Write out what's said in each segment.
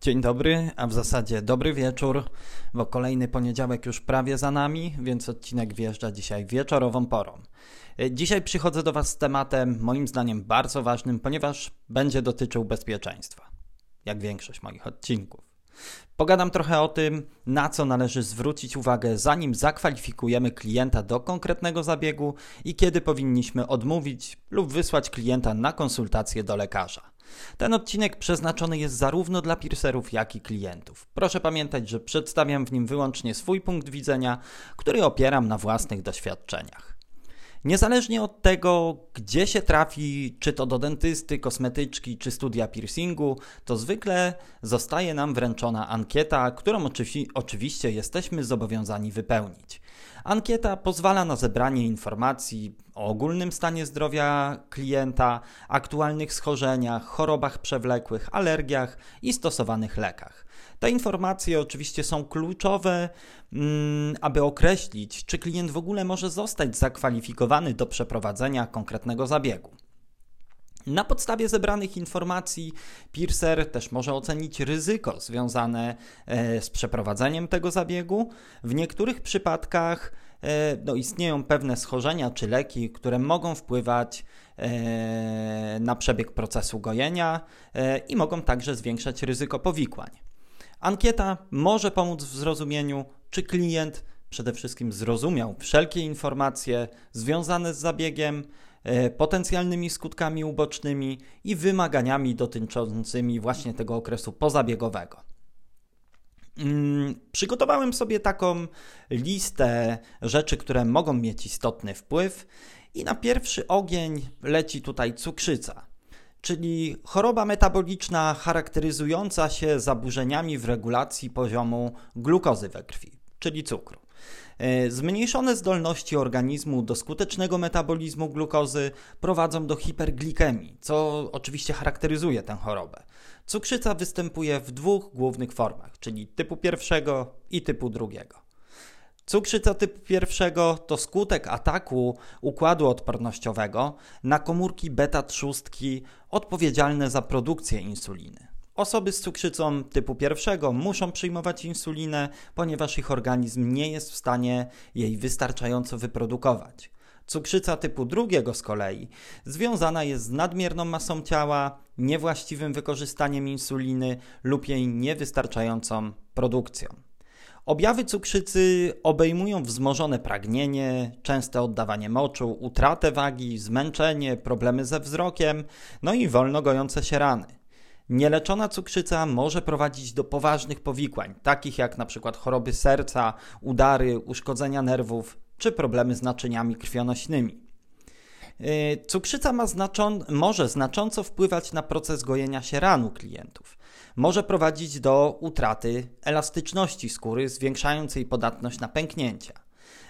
Dzień dobry, a w zasadzie dobry wieczór, bo kolejny poniedziałek już prawie za nami, więc odcinek wjeżdża dzisiaj wieczorową porą. Dzisiaj przychodzę do Was z tematem, moim zdaniem bardzo ważnym, ponieważ będzie dotyczył bezpieczeństwa, jak większość moich odcinków. Pogadam trochę o tym, na co należy zwrócić uwagę, zanim zakwalifikujemy klienta do konkretnego zabiegu i kiedy powinniśmy odmówić lub wysłać klienta na konsultację do lekarza. Ten odcinek przeznaczony jest zarówno dla piercerów, jak i klientów. Proszę pamiętać, że przedstawiam w nim wyłącznie swój punkt widzenia, który opieram na własnych doświadczeniach. Niezależnie od tego, gdzie się trafi, czy to do dentysty, kosmetyczki, czy studia piercingu, to zwykle zostaje nam wręczona ankieta, którą oczywiście jesteśmy zobowiązani wypełnić. Ankieta pozwala na zebranie informacji o ogólnym stanie zdrowia klienta, aktualnych schorzeniach, chorobach przewlekłych, alergiach i stosowanych lekach. Te informacje oczywiście są kluczowe, mm, aby określić, czy klient w ogóle może zostać zakwalifikowany do przeprowadzenia konkretnego zabiegu. Na podstawie zebranych informacji Piercer też może ocenić ryzyko związane e, z przeprowadzeniem tego zabiegu. W niektórych przypadkach e, no, istnieją pewne schorzenia czy leki, które mogą wpływać e, na przebieg procesu gojenia i mogą także zwiększać ryzyko powikłań. Ankieta może pomóc w zrozumieniu, czy klient przede wszystkim zrozumiał wszelkie informacje związane z zabiegiem, potencjalnymi skutkami ubocznymi i wymaganiami dotyczącymi właśnie tego okresu pozabiegowego. Mm, przygotowałem sobie taką listę rzeczy, które mogą mieć istotny wpływ, i na pierwszy ogień leci tutaj cukrzyca czyli choroba metaboliczna charakteryzująca się zaburzeniami w regulacji poziomu glukozy we krwi, czyli cukru. E, zmniejszone zdolności organizmu do skutecznego metabolizmu glukozy prowadzą do hiperglikemii, co oczywiście charakteryzuje tę chorobę. Cukrzyca występuje w dwóch głównych formach, czyli typu pierwszego i typu drugiego. Cukrzyca typu pierwszego to skutek ataku układu odpornościowego na komórki beta-trzustki odpowiedzialne za produkcję insuliny. Osoby z cukrzycą typu pierwszego muszą przyjmować insulinę, ponieważ ich organizm nie jest w stanie jej wystarczająco wyprodukować. Cukrzyca typu drugiego z kolei związana jest z nadmierną masą ciała, niewłaściwym wykorzystaniem insuliny lub jej niewystarczającą produkcją. Objawy cukrzycy obejmują wzmożone pragnienie, częste oddawanie moczu, utratę wagi, zmęczenie, problemy ze wzrokiem, no i wolno gojące się rany. Nieleczona cukrzyca może prowadzić do poważnych powikłań, takich jak np. choroby serca, udary, uszkodzenia nerwów czy problemy z naczyniami krwionośnymi. Yy, cukrzyca ma może znacząco wpływać na proces gojenia się ran u klientów. Może prowadzić do utraty elastyczności skóry, zwiększając jej podatność na pęknięcia.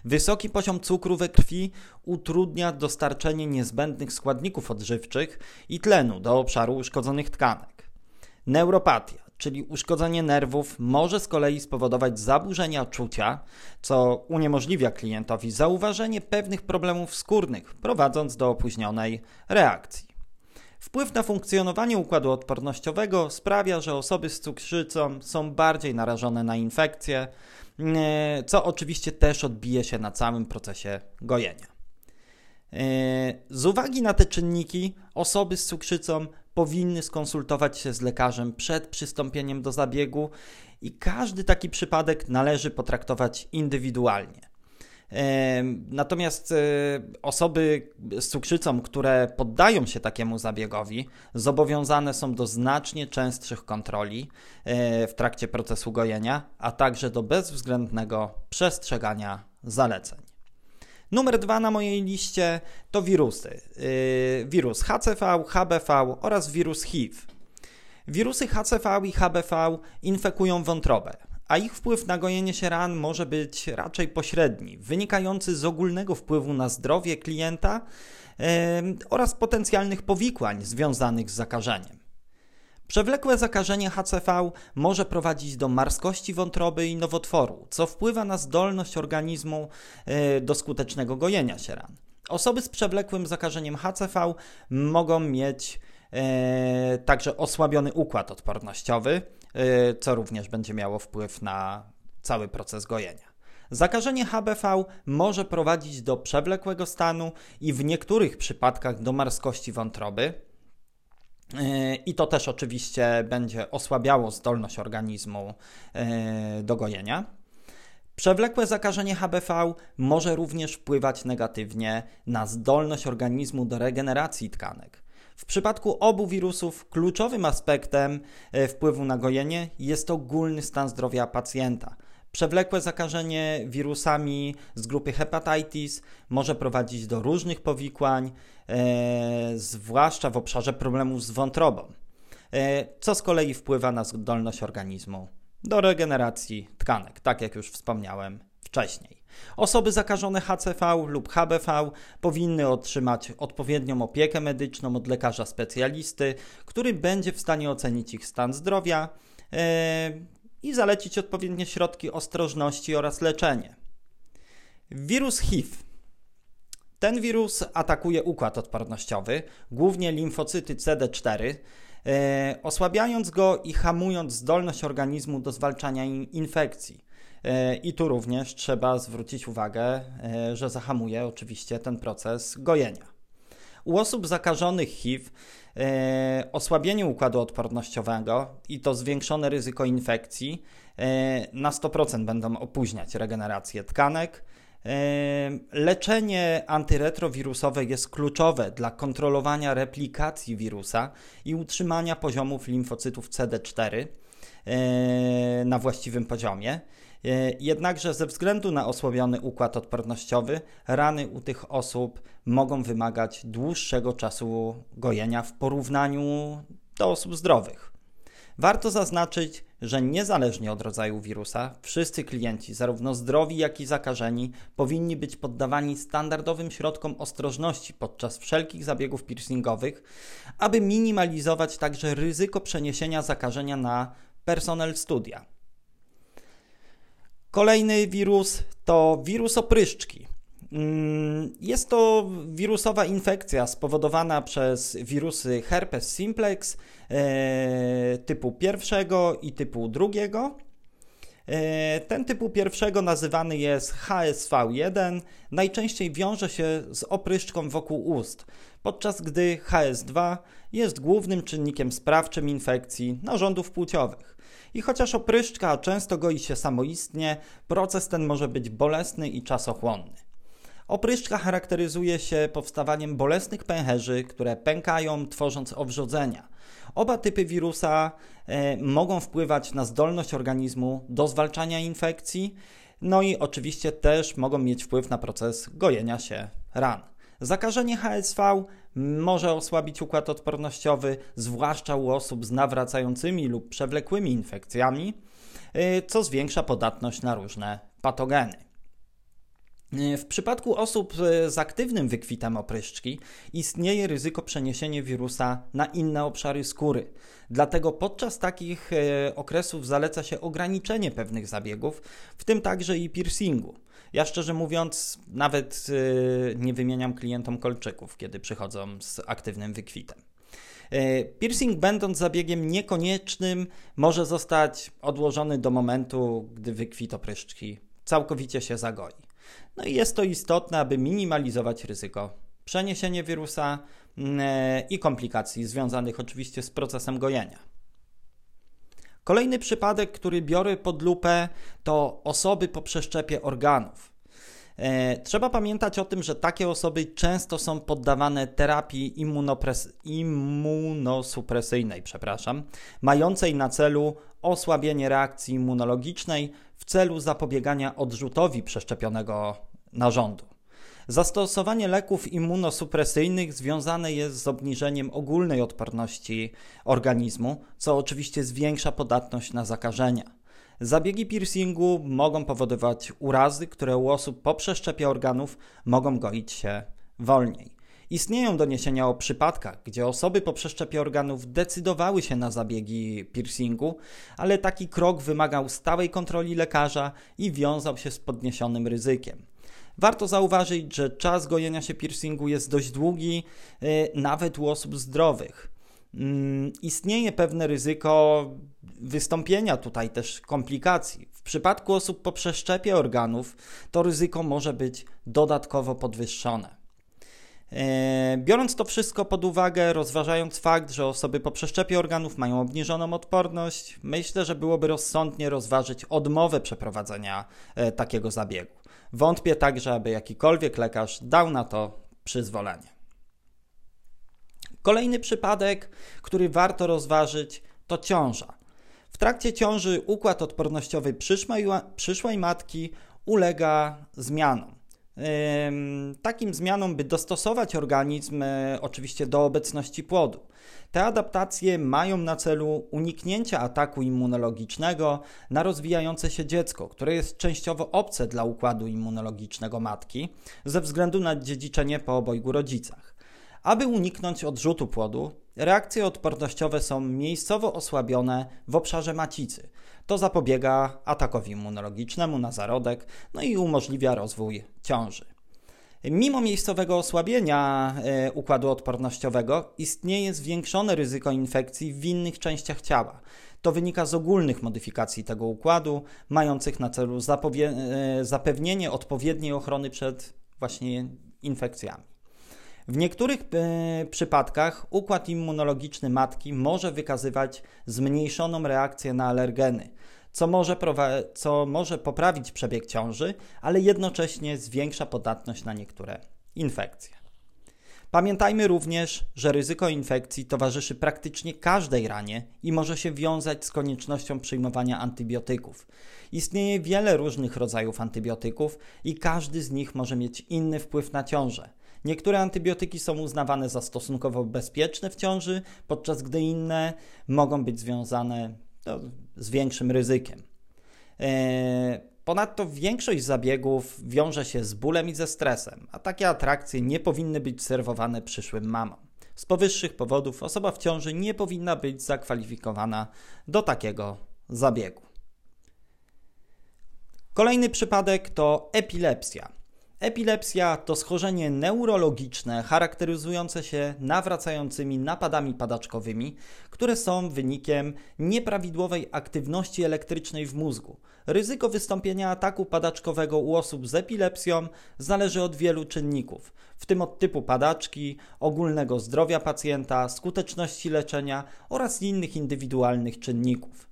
Wysoki poziom cukru we krwi utrudnia dostarczenie niezbędnych składników odżywczych i tlenu do obszaru uszkodzonych tkanek. Neuropatia, czyli uszkodzenie nerwów, może z kolei spowodować zaburzenia czucia, co uniemożliwia klientowi zauważenie pewnych problemów skórnych, prowadząc do opóźnionej reakcji. Wpływ na funkcjonowanie układu odpornościowego sprawia, że osoby z cukrzycą są bardziej narażone na infekcje, e, co oczywiście też odbije się na całym procesie gojenia. E, z uwagi na te czynniki, osoby z cukrzycą powinny skonsultować się z lekarzem przed przystąpieniem do zabiegu i każdy taki przypadek należy potraktować indywidualnie. Natomiast e, osoby z cukrzycą, które poddają się takiemu zabiegowi, zobowiązane są do znacznie częstszych kontroli e, w trakcie procesu gojenia, a także do bezwzględnego przestrzegania zaleceń. Numer dwa na mojej liście to wirusy. E, wirus HCV, HBV oraz wirus HIV. Wirusy HCV i HBV infekują wątrobę a ich wpływ na gojenie się ran może być raczej pośredni, wynikający z ogólnego wpływu na zdrowie klienta yy, oraz potencjalnych powikłań związanych z zakażeniem. Przewlekłe zakażenie HCV może prowadzić do marskości wątroby i nowotworu, co wpływa na zdolność organizmu yy, do skutecznego gojenia się ran. Osoby z przewlekłym zakażeniem HCV mogą mieć także osłabiony układ odpornościowy, co również będzie miało wpływ na cały proces gojenia. Zakażenie HBV może prowadzić do przewlekłego stanu i w niektórych przypadkach do marskości wątroby. I to też oczywiście będzie osłabiało zdolność organizmu do gojenia. Przewlekłe zakażenie HBV może również wpływać negatywnie na zdolność organizmu do regeneracji tkanek. W przypadku obu wirusów kluczowym aspektem e, wpływu na gojenie jest ogólny stan zdrowia pacjenta. Przewlekłe zakażenie wirusami z grupy hepatitis może prowadzić do różnych powikłań, e, zwłaszcza w obszarze problemów z wątrobą, e, co z kolei wpływa na zdolność organizmu do regeneracji tkanek, tak jak już wspomniałem wcześniej. Osoby zakażone HCV lub HBV powinny otrzymać odpowiednią opiekę medyczną od lekarza specjalisty, który będzie w stanie ocenić ich stan zdrowia yy, i zalecić odpowiednie środki ostrożności oraz leczenie. Wirus HIV. Ten wirus atakuje układ odpornościowy, głównie limfocyty CD4, E, osłabiając go i hamując zdolność organizmu do zwalczania infekcji. E, I tu również trzeba zwrócić uwagę, e, że zahamuje oczywiście ten proces gojenia. U osób zakażonych HIV osłabienie układu odpornościowego i to zwiększone ryzyko infekcji na 100% będą opóźniać regenerację tkanek, Leczenie antyretrowirusowe jest kluczowe dla kontrolowania replikacji wirusa i utrzymania poziomów limfocytów CD4 na właściwym poziomie. Jednakże ze względu na osłabiony układ odpornościowy, rany u tych osób mogą wymagać dłuższego czasu gojenia w porównaniu do osób zdrowych. Warto zaznaczyć, że niezależnie od rodzaju wirusa, wszyscy klienci, zarówno zdrowi, jak i zakażeni, powinni być poddawani standardowym środkom ostrożności podczas wszelkich zabiegów piercingowych, aby minimalizować także ryzyko przeniesienia zakażenia na personel studia. Kolejny wirus to wirus opryszczki. Mm, jest to wirusowa infekcja spowodowana przez wirusy herpes simplex e, typu pierwszego i typu drugiego. E, ten typu pierwszego nazywany jest HSV1, najczęściej wiąże się z opryszczką wokół ust, podczas gdy HS2 jest głównym czynnikiem sprawczym infekcji narządów płciowych. I chociaż opryszczka często goi się samoistnie, proces ten może być bolesny i czasochłonny. Opryszczka charakteryzuje się powstawaniem bolesnych pęcherzy, które pękają, tworząc owrzodzenia. Oba typy wirusa e, mogą wpływać na zdolność organizmu do zwalczania infekcji, no i oczywiście też mogą mieć wpływ na proces gojenia się ran. Zakażenie HSV może osłabić układ odpornościowy, zwłaszcza u osób z nawracającymi lub przewlekłymi infekcjami, e, co zwiększa podatność na różne patogeny. W przypadku osób z aktywnym wykwitem opryszczki istnieje ryzyko przeniesienia wirusa na inne obszary skóry. Dlatego podczas takich e, okresów zaleca się ograniczenie pewnych zabiegów, w tym także i piercingu. Ja szczerze mówiąc, nawet e, nie wymieniam klientom kolczyków, kiedy przychodzą z aktywnym wykwitem. E, piercing, będąc zabiegiem niekoniecznym, może zostać odłożony do momentu, gdy wykwit opryszczki całkowicie się zagoi. No i jest to istotne, aby minimalizować ryzyko przeniesienia wirusa mm, e, i komplikacji związanych oczywiście z procesem gojenia. Kolejny przypadek, który biorę pod lupę, to osoby po przeszczepie organów. E, trzeba pamiętać o tym, że takie osoby często są poddawane terapii immunosupresyjnej, przepraszam, mającej na celu osłabienie reakcji immunologicznej celu zapobiegania odrzutowi przeszczepionego narządu. Zastosowanie leków immunosupresyjnych związane jest z obniżeniem ogólnej odporności organizmu, co oczywiście zwiększa podatność na zakażenia. Zabiegi piercingu mogą powodować urazy, które u osób po przeszczepie organów mogą goić się wolniej. Istnieją doniesienia o przypadkach, gdzie osoby po przeszczepie organów decydowały się na zabiegi piercingu, ale taki krok wymagał stałej kontroli lekarza i wiązał się z podniesionym ryzykiem. Warto zauważyć, że czas gojenia się piercingu jest dość długi, y, nawet u osób zdrowych. mm, istnieje pewne ryzyko wystąpienia tutaj też komplikacji. W przypadku osób po przeszczepie organów to ryzyko może być dodatkowo podwyższone. E, biorąc to wszystko pod uwagę, rozważając fakt, że osoby po przeszczepie organów mają obniżoną odporność, myślę, że byłoby rozsądnie rozważyć odmowę przeprowadzenia e, takiego zabiegu. Wątpię także, aby jakikolwiek lekarz dał na to przyzwolenie. Kolejny przypadek, który warto rozważyć, to ciąża. W trakcie ciąży układ odpornościowy przyszłej, przyszłej matki ulega zmianom. Takim zmianom, by dostosować organizm e, oczywiście do obecności płodu. Te adaptacje mają na celu uniknięcie ataku immunologicznego na rozwijające się dziecko, które jest częściowo obce dla układu immunologicznego matki ze względu na dziedziczenie po obojgu rodzicach. Aby uniknąć odrzutu płodu, reakcje odpornościowe są miejscowo osłabione w obszarze macicy. To zapobiega atakowi immunologicznemu na zarodek, no i umożliwia rozwój ciąży. Mimo miejscowego osłabienia e, układu odpornościowego istnieje zwiększone ryzyko infekcji w innych częściach ciała. To wynika z ogólnych modyfikacji tego układu, mających na celu e, zapewnienie odpowiedniej ochrony przed właśnie infekcjami. W niektórych e, przypadkach układ immunologiczny matki może wykazywać zmniejszoną reakcję na alergeny, co może, co może poprawić przebieg ciąży, ale jednocześnie zwiększa podatność na niektóre infekcje. Pamiętajmy również, że ryzyko infekcji towarzyszy praktycznie każdej ranie i może się wiązać z koniecznością przyjmowania antybiotyków. Istnieje wiele różnych rodzajów antybiotyków i każdy z nich może mieć inny wpływ na ciążę. Niektóre antybiotyki są uznawane za stosunkowo bezpieczne w ciąży, podczas gdy inne mogą być związane no, z większym ryzykiem. E, ponadto większość zabiegów wiąże się z bólem i ze stresem, a takie atrakcje nie powinny być serwowane przyszłym mamom. Z powyższych powodów osoba w ciąży nie powinna być zakwalifikowana do takiego zabiegu. Kolejny przypadek to epilepsja. Epilepsja to schorzenie neurologiczne charakteryzujące się nawracającymi napadami padaczkowymi, które są wynikiem nieprawidłowej aktywności elektrycznej w mózgu. Ryzyko wystąpienia ataku padaczkowego u osób z epilepsją zależy od wielu czynników, w tym od typu padaczki, ogólnego zdrowia pacjenta, skuteczności leczenia oraz innych indywidualnych czynników.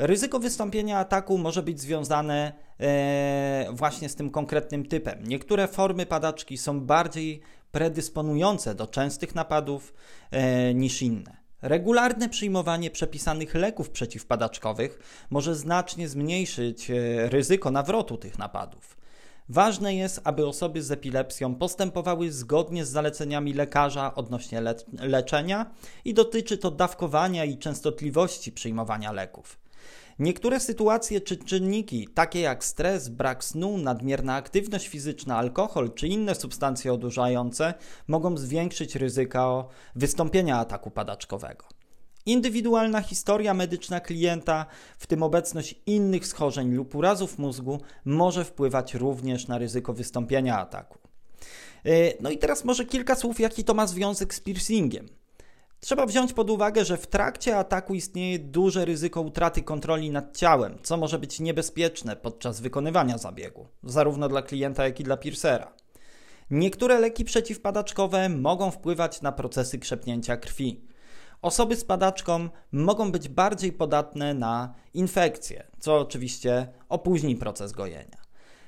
Ryzyko wystąpienia ataku może być związane e, właśnie z tym konkretnym typem. Niektóre formy padaczki są bardziej predysponujące do częstych napadów e, niż inne. Regularne przyjmowanie przepisanych leków przeciwpadaczkowych może znacznie zmniejszyć e, ryzyko nawrotu tych napadów. Ważne jest, aby osoby z epilepsją postępowały zgodnie z zaleceniami lekarza odnośnie le leczenia i dotyczy to dawkowania i częstotliwości przyjmowania leków. Niektóre sytuacje czy czynniki, takie jak stres, brak snu, nadmierna aktywność fizyczna, alkohol czy inne substancje odurzające, mogą zwiększyć ryzyko wystąpienia ataku padaczkowego. Indywidualna historia medyczna klienta, w tym obecność innych schorzeń lub urazów mózgu, może wpływać również na ryzyko wystąpienia ataku. E, no i teraz może kilka słów, jaki to ma związek z piercingiem. Trzeba wziąć pod uwagę, że w trakcie ataku istnieje duże ryzyko utraty kontroli nad ciałem, co może być niebezpieczne podczas wykonywania zabiegu, zarówno dla klienta, jak i dla piercera. Niektóre leki przeciwpadaczkowe mogą wpływać na procesy krzepnięcia krwi. Osoby z padaczką mogą być bardziej podatne na infekcje, co oczywiście opóźni proces gojenia.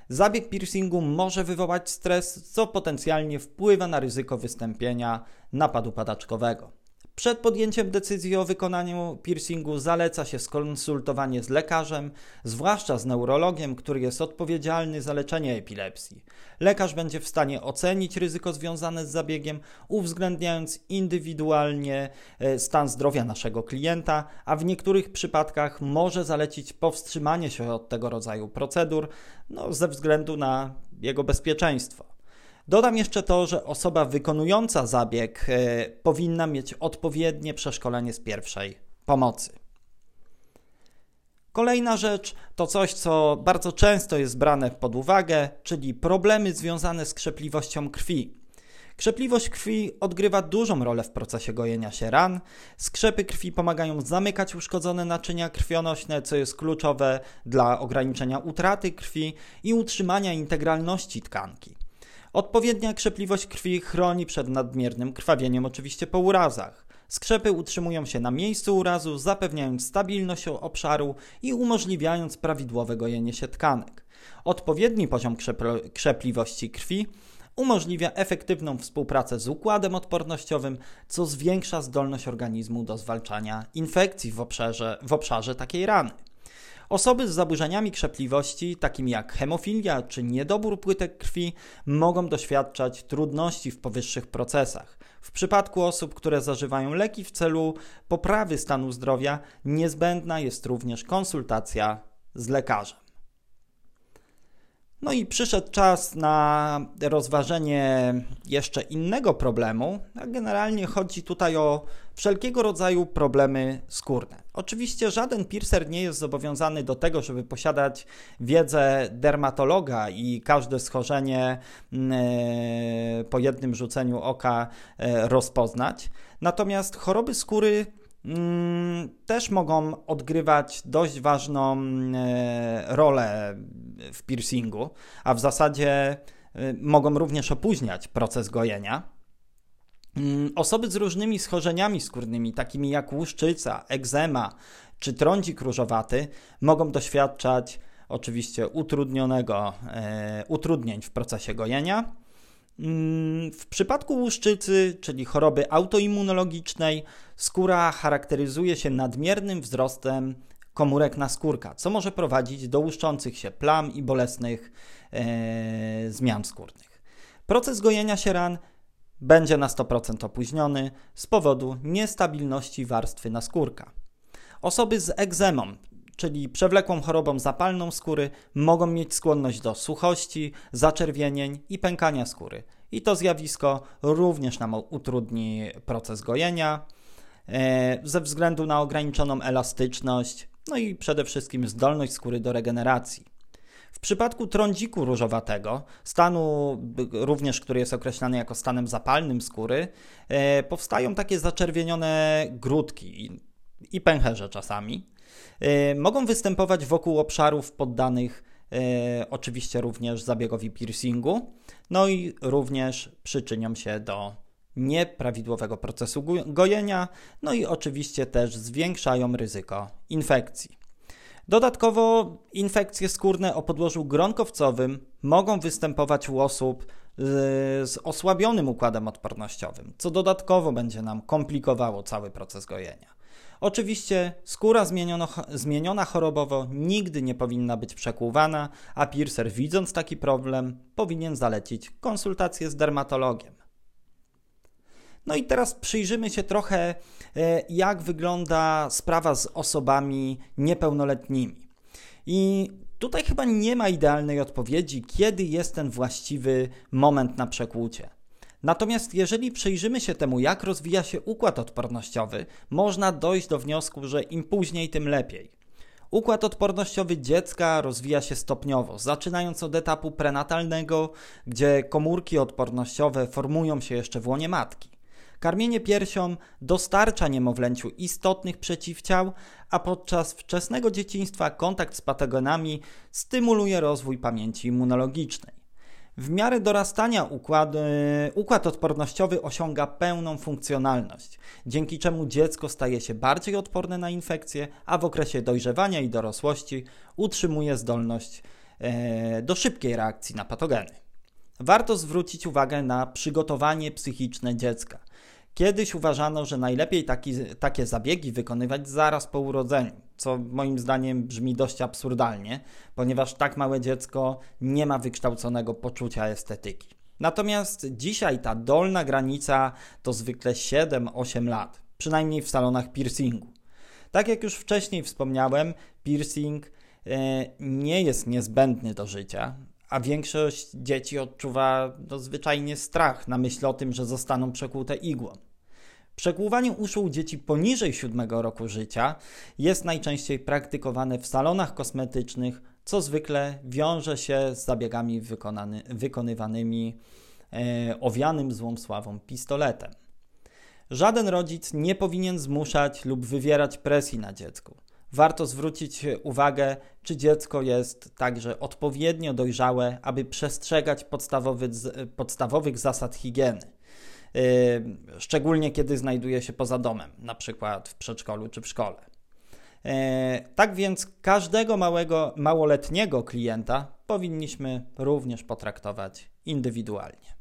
Zabieg piercingu może wywołać stres, co potencjalnie wpływa na ryzyko wystąpienia napadu padaczkowego. Przed podjęciem decyzji o wykonaniu piercingu zaleca się skonsultowanie z lekarzem, zwłaszcza z neurologiem, który jest odpowiedzialny za leczenie epilepsji. Lekarz będzie w stanie ocenić ryzyko związane z zabiegiem, uwzględniając indywidualnie e, stan zdrowia naszego klienta, a w niektórych przypadkach może zalecić powstrzymanie się od tego rodzaju procedur no, ze względu na jego bezpieczeństwo. Dodam jeszcze to, że osoba wykonująca zabieg e, powinna mieć odpowiednie przeszkolenie z pierwszej pomocy. Kolejna rzecz to coś, co bardzo często jest brane pod uwagę, czyli problemy związane z krzepliwością krwi. Krzepliwość krwi odgrywa dużą rolę w procesie gojenia się ran. Skrzepy krwi pomagają zamykać uszkodzone naczynia krwionośne, co jest kluczowe dla ograniczenia utraty krwi i utrzymania integralności tkanki. Odpowiednia krzepliwość krwi chroni przed nadmiernym krwawieniem, oczywiście po urazach. Skrzepy utrzymują się na miejscu urazu, zapewniając stabilność obszaru i umożliwiając prawidłowe gojenie się tkanek. Odpowiedni poziom krzepliwości krwi umożliwia efektywną współpracę z układem odpornościowym, co zwiększa zdolność organizmu do zwalczania infekcji w obszarze, w obszarze takiej rany. Osoby z zaburzeniami krzepliwości, takimi jak hemofilia czy niedobór płytek krwi, mogą doświadczać trudności w powyższych procesach. W przypadku osób, które zażywają leki w celu poprawy stanu zdrowia, niezbędna jest również konsultacja z lekarzem. No i przyszedł czas na rozważenie jeszcze innego problemu, a generalnie chodzi tutaj o wszelkiego rodzaju problemy skórne. Oczywiście żaden piercer nie jest zobowiązany do tego, żeby posiadać wiedzę dermatologa i każde schorzenie mm, e, po jednym rzuceniu oka e, rozpoznać. Natomiast choroby skóry też mogą odgrywać dość ważną e, rolę w piercingu, a w zasadzie e, mogą również opóźniać proces gojenia. Mm, osoby z różnymi schorzeniami skórnymi, takimi jak łuszczyca, egzema czy trądzik różowaty, mogą doświadczać oczywiście utrudnionego, e, utrudnień w procesie gojenia. Mm, w przypadku łuszczycy, czyli choroby autoimmunologicznej, skóra charakteryzuje się nadmiernym wzrostem komórek naskórka, co może prowadzić do łuszczących się plam i bolesnych e, zmian skórnych. Proces gojenia się ran będzie na 100% opóźniony z powodu niestabilności warstwy naskórka. Osoby z egzemą, czyli przewlekłą chorobą zapalną skóry, mogą mieć skłonność do suchości, zaczerwienień i pękania skóry. I to zjawisko również nam utrudni proces gojenia e, ze względu na ograniczoną elastyczność, no i przede wszystkim zdolność skóry do regeneracji. W przypadku trądziku różowatego, stanu również, który jest określany jako stanem zapalnym skóry, e, powstają takie zaczerwienione grudki i pęcherze czasami. E, mogą występować wokół obszarów poddanych e, oczywiście również zabiegowi piercingu, no i również przyczynią się do nieprawidłowego procesu gojenia, no i oczywiście też zwiększają ryzyko infekcji. Dodatkowo infekcje skórne o podłożu gronkowcowym mogą występować u osób z osłabionym układem odpornościowym, co dodatkowo będzie nam komplikowało cały proces gojenia. Oczywiście skóra zmieniono, zmieniona chorobowo nigdy nie powinna być przekłuwana, a piercer widząc taki problem powinien zalecić konsultację z dermatologiem. No i teraz przyjrzymy się trochę, e, jak wygląda sprawa z osobami niepełnoletnimi. I tutaj chyba nie ma idealnej odpowiedzi, kiedy jest ten właściwy moment na przekłucie. Natomiast jeżeli przyjrzymy się temu, jak rozwija się układ odpornościowy, można dojść do wniosku, że im później, tym lepiej. Układ odpornościowy dziecka rozwija się stopniowo, zaczynając od etapu prenatalnego, gdzie komórki odpornościowe formują się jeszcze w łonie matki. Karmienie piersią dostarcza niemowlęciu istotnych przeciwciał, a podczas wczesnego dzieciństwa kontakt z patogenami stymuluje rozwój pamięci immunologicznej. W miarę dorastania układ, układ odpornościowy osiąga pełną funkcjonalność, dzięki czemu dziecko staje się bardziej odporne na infekcje, a w okresie dojrzewania i dorosłości utrzymuje zdolność e, do szybkiej reakcji na patogeny. Warto zwrócić uwagę na przygotowanie psychiczne dziecka. Kiedyś uważano, że najlepiej taki, takie zabiegi wykonywać zaraz po urodzeniu, co moim zdaniem brzmi dość absurdalnie, ponieważ tak małe dziecko nie ma wykształconego poczucia estetyki. Natomiast dzisiaj ta dolna granica to zwykle 7-8 lat, przynajmniej w salonach piercingu. Tak jak już wcześniej wspomniałem, piercing e, nie jest niezbędny do życia, a większość dzieci odczuwa no, zwyczajnie strach na myśl o tym, że zostaną przekłute igłą. Przekłuwanie uszu u dzieci poniżej 7 roku życia jest najczęściej praktykowane w salonach kosmetycznych, co zwykle wiąże się z zabiegami wykonany, wykonywanymi e, owianym złą sławą pistoletem. Żaden rodzic nie powinien zmuszać lub wywierać presji na dziecku. Warto zwrócić uwagę, czy dziecko jest także odpowiednio dojrzałe, aby przestrzegać podstawowy, podstawowych zasad higieny. Yy, szczególnie kiedy znajduje się poza domem, na przykład w przedszkolu czy w szkole. Yy, tak więc każdego małego, małoletniego klienta powinniśmy również potraktować indywidualnie.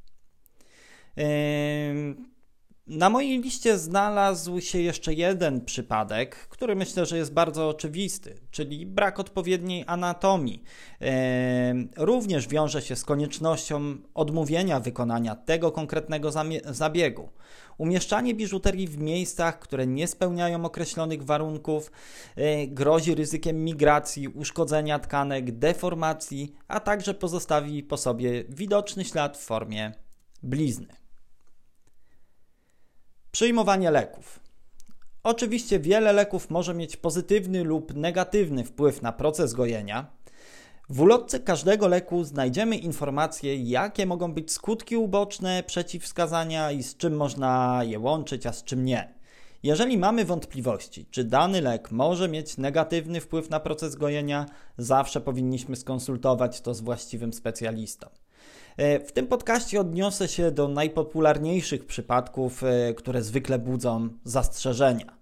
Na mojej liście znalazł się jeszcze jeden przypadek, który myślę, że jest bardzo oczywisty, czyli brak odpowiedniej anatomii. również wiąże się z koniecznością odmówienia wykonania tego konkretnego zabiegu. Umieszczanie biżuterii w miejscach, które nie spełniają określonych warunków, e, grozi ryzykiem migracji, uszkodzenia tkanek, deformacji, a także pozostawi po sobie widoczny ślad w formie blizny. Przyjmowanie leków. Oczywiście wiele leków może mieć pozytywny lub negatywny wpływ na proces gojenia. W ulotce każdego leku znajdziemy informacje, jakie mogą być skutki uboczne przeciwwskazania i z czym można je łączyć, a z czym nie. Jeżeli mamy wątpliwości, czy dany lek może mieć negatywny wpływ na proces gojenia, zawsze powinniśmy skonsultować to z właściwym specjalistą. E, w tym podcaście odniosę się do najpopularniejszych przypadków, e, które zwykle budzą zastrzeżenia.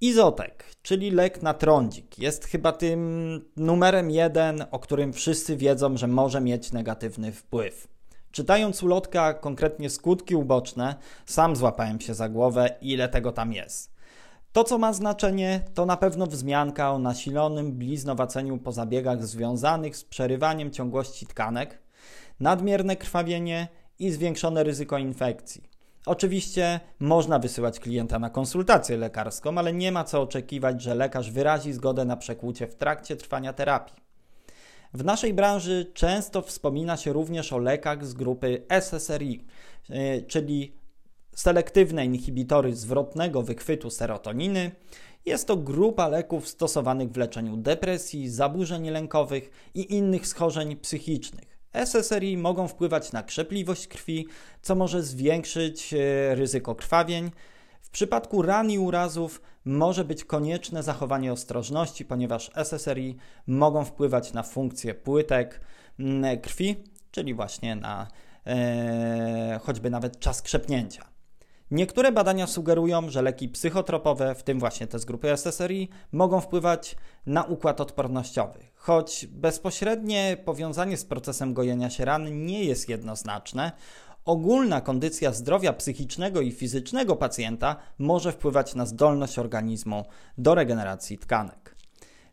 Izotek, czyli lek na trądzik, jest chyba tym numerem jeden, o którym wszyscy wiedzą, że może mieć negatywny wpływ. Czytając ulotkę, konkretnie skutki uboczne, sam złapałem się za głowę, ile tego tam jest. To, co ma znaczenie, to na pewno wzmianka o nasilonym bliznowaceniu po zabiegach związanych z przerywaniem ciągłości tkanek, nadmierne krwawienie i zwiększone ryzyko infekcji. Oczywiście można wysyłać klienta na konsultację lekarską, ale nie ma co oczekiwać, że lekarz wyrazi zgodę na przekłucie w trakcie trwania terapii. W naszej branży często wspomina się również o lekach z grupy SSRI, e, czyli selektywne inhibitory zwrotnego wychwytu serotoniny. Jest to grupa leków stosowanych w leczeniu depresji, zaburzeń lękowych i innych schorzeń psychicznych. SSRI mogą wpływać na krzepliwość krwi, co może zwiększyć e, ryzyko krwawień. W przypadku ran i urazów może być konieczne zachowanie ostrożności, ponieważ SSRI mogą wpływać na funkcję płytek krwi, czyli właśnie na e, choćby nawet czas krzepnięcia. Niektóre badania sugerują, że leki psychotropowe, w tym właśnie te z grupy SSRI, mogą wpływać na układ odpornościowy. Choć bezpośrednie powiązanie z procesem gojenia się ran nie jest jednoznaczne, ogólna kondycja zdrowia psychicznego i fizycznego pacjenta może wpływać na zdolność organizmu do regeneracji tkanek.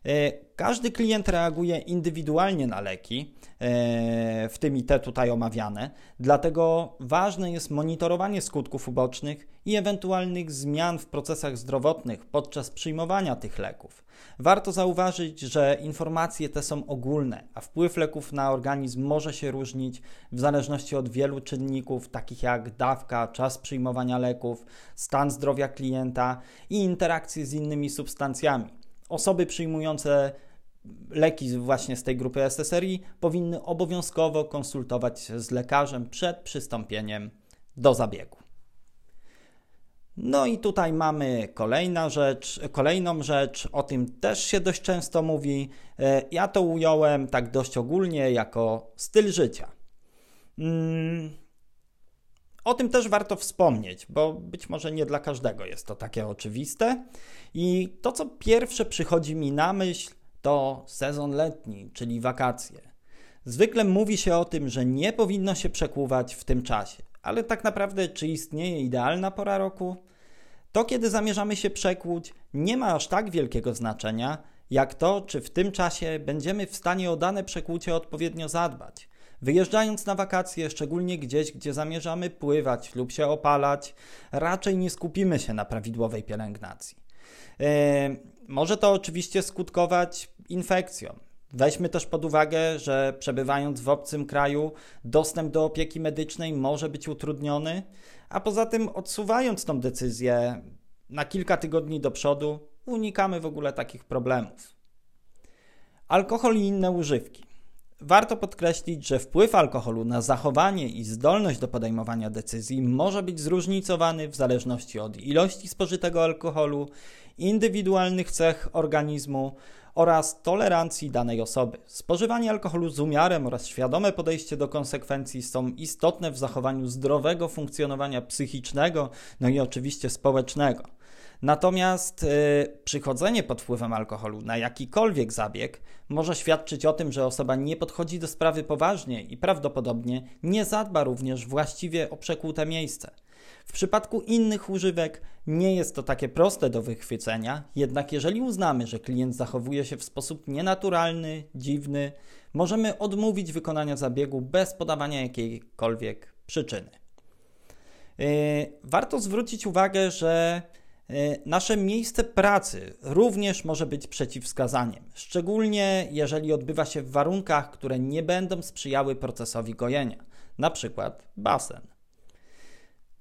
E, każdy klient reaguje indywidualnie na leki, e, w tym i te tutaj omawiane, dlatego ważne jest monitorowanie skutków ubocznych i ewentualnych zmian w procesach zdrowotnych podczas przyjmowania tych leków. Warto zauważyć, że informacje te są ogólne, a wpływ leków na organizm może się różnić w zależności od wielu czynników, takich jak dawka, czas przyjmowania leków, stan zdrowia klienta i interakcje z innymi substancjami osoby przyjmujące leki właśnie z tej grupy SSRI powinny obowiązkowo konsultować się z lekarzem przed przystąpieniem do zabiegu. No i tutaj mamy kolejna rzecz, kolejną rzecz, o tym też się dość często mówi. E, ja to ująłem tak dość ogólnie jako styl życia. O tym też warto wspomnieć, bo być może nie dla każdego jest to takie oczywiste. I to, co pierwsze przychodzi mi na myśl, to sezon letni, czyli wakacje. Zwykle mówi się o tym, że nie powinno się przekłuwać w tym czasie, ale tak naprawdę, czy istnieje idealna pora roku? To, kiedy zamierzamy się przekłuć, nie ma aż tak wielkiego znaczenia, jak to, czy w tym czasie będziemy w stanie o dane przekłucie odpowiednio zadbać. Wyjeżdżając na wakacje, szczególnie gdzieś, gdzie zamierzamy pływać lub się opalać, raczej nie skupimy się na prawidłowej pielęgnacji. Yy, może to oczywiście skutkować infekcją. Weźmy też pod uwagę, że przebywając w obcym kraju, dostęp do opieki medycznej może być utrudniony, a poza tym odsuwając tą decyzję na kilka tygodni do przodu, unikamy w ogóle takich problemów. Alkohol i inne używki. Warto podkreślić, że wpływ alkoholu na zachowanie i zdolność do podejmowania decyzji może być zróżnicowany w zależności od ilości spożytego alkoholu, indywidualnych cech organizmu oraz tolerancji danej osoby. Spożywanie alkoholu z umiarem oraz świadome podejście do konsekwencji są istotne w zachowaniu zdrowego funkcjonowania psychicznego, no i oczywiście społecznego. Natomiast y, przychodzenie pod wpływem alkoholu na jakikolwiek zabieg może świadczyć o tym, że osoba nie podchodzi do sprawy poważnie i prawdopodobnie nie zadba również właściwie o przekłute miejsce. W przypadku innych używek nie jest to takie proste do wychwycenia, jednak jeżeli uznamy, że klient zachowuje się w sposób nienaturalny, dziwny, możemy odmówić wykonania zabiegu bez podawania jakiejkolwiek przyczyny. Yy, warto zwrócić uwagę, że nasze miejsce pracy również może być przeciwwskazaniem, szczególnie jeżeli odbywa się w warunkach, które nie będą sprzyjały procesowi gojenia, przykład basen.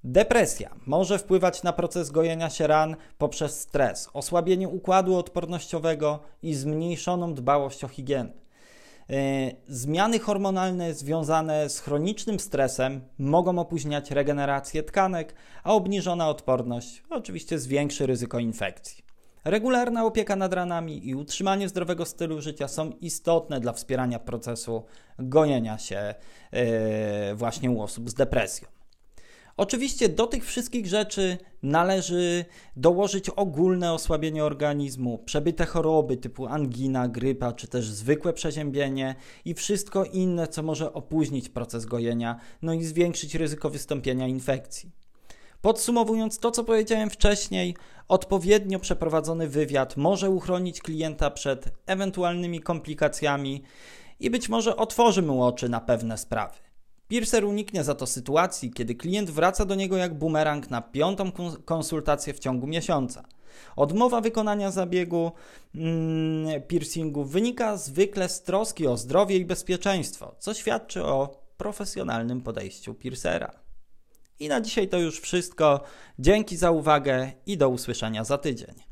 Depresja może wpływać na proces gojenia się ran poprzez stres, osłabienie układu odpornościowego i zmniejszoną dbałość o higienę. E, zmiany hormonalne związane z chronicznym stresem mogą opóźniać regenerację tkanek, a obniżona odporność oczywiście zwiększy ryzyko infekcji. Regularna opieka nad ranami i utrzymanie zdrowego stylu życia są istotne dla wspierania procesu gojenia się e, właśnie u osób z depresją. Oczywiście do tych wszystkich rzeczy należy dołożyć ogólne osłabienie organizmu, przebyte choroby typu angina, grypa czy też zwykłe przeziębienie i wszystko inne, co może opóźnić proces gojenia, no i zwiększyć ryzyko wystąpienia infekcji. Podsumowując to, co powiedziałem wcześniej, odpowiednio przeprowadzony wywiad może uchronić klienta przed ewentualnymi komplikacjami i być może otworzy mu oczy na pewne sprawy. Piercer uniknie za to sytuacji, kiedy klient wraca do niego jak bumerang na piątą konsultację w ciągu miesiąca. Odmowa wykonania zabiegu mm, piercingu wynika zwykle z troski o zdrowie i bezpieczeństwo, co świadczy o profesjonalnym podejściu piercera. I na dzisiaj to już wszystko. Dzięki za uwagę i do usłyszenia za tydzień.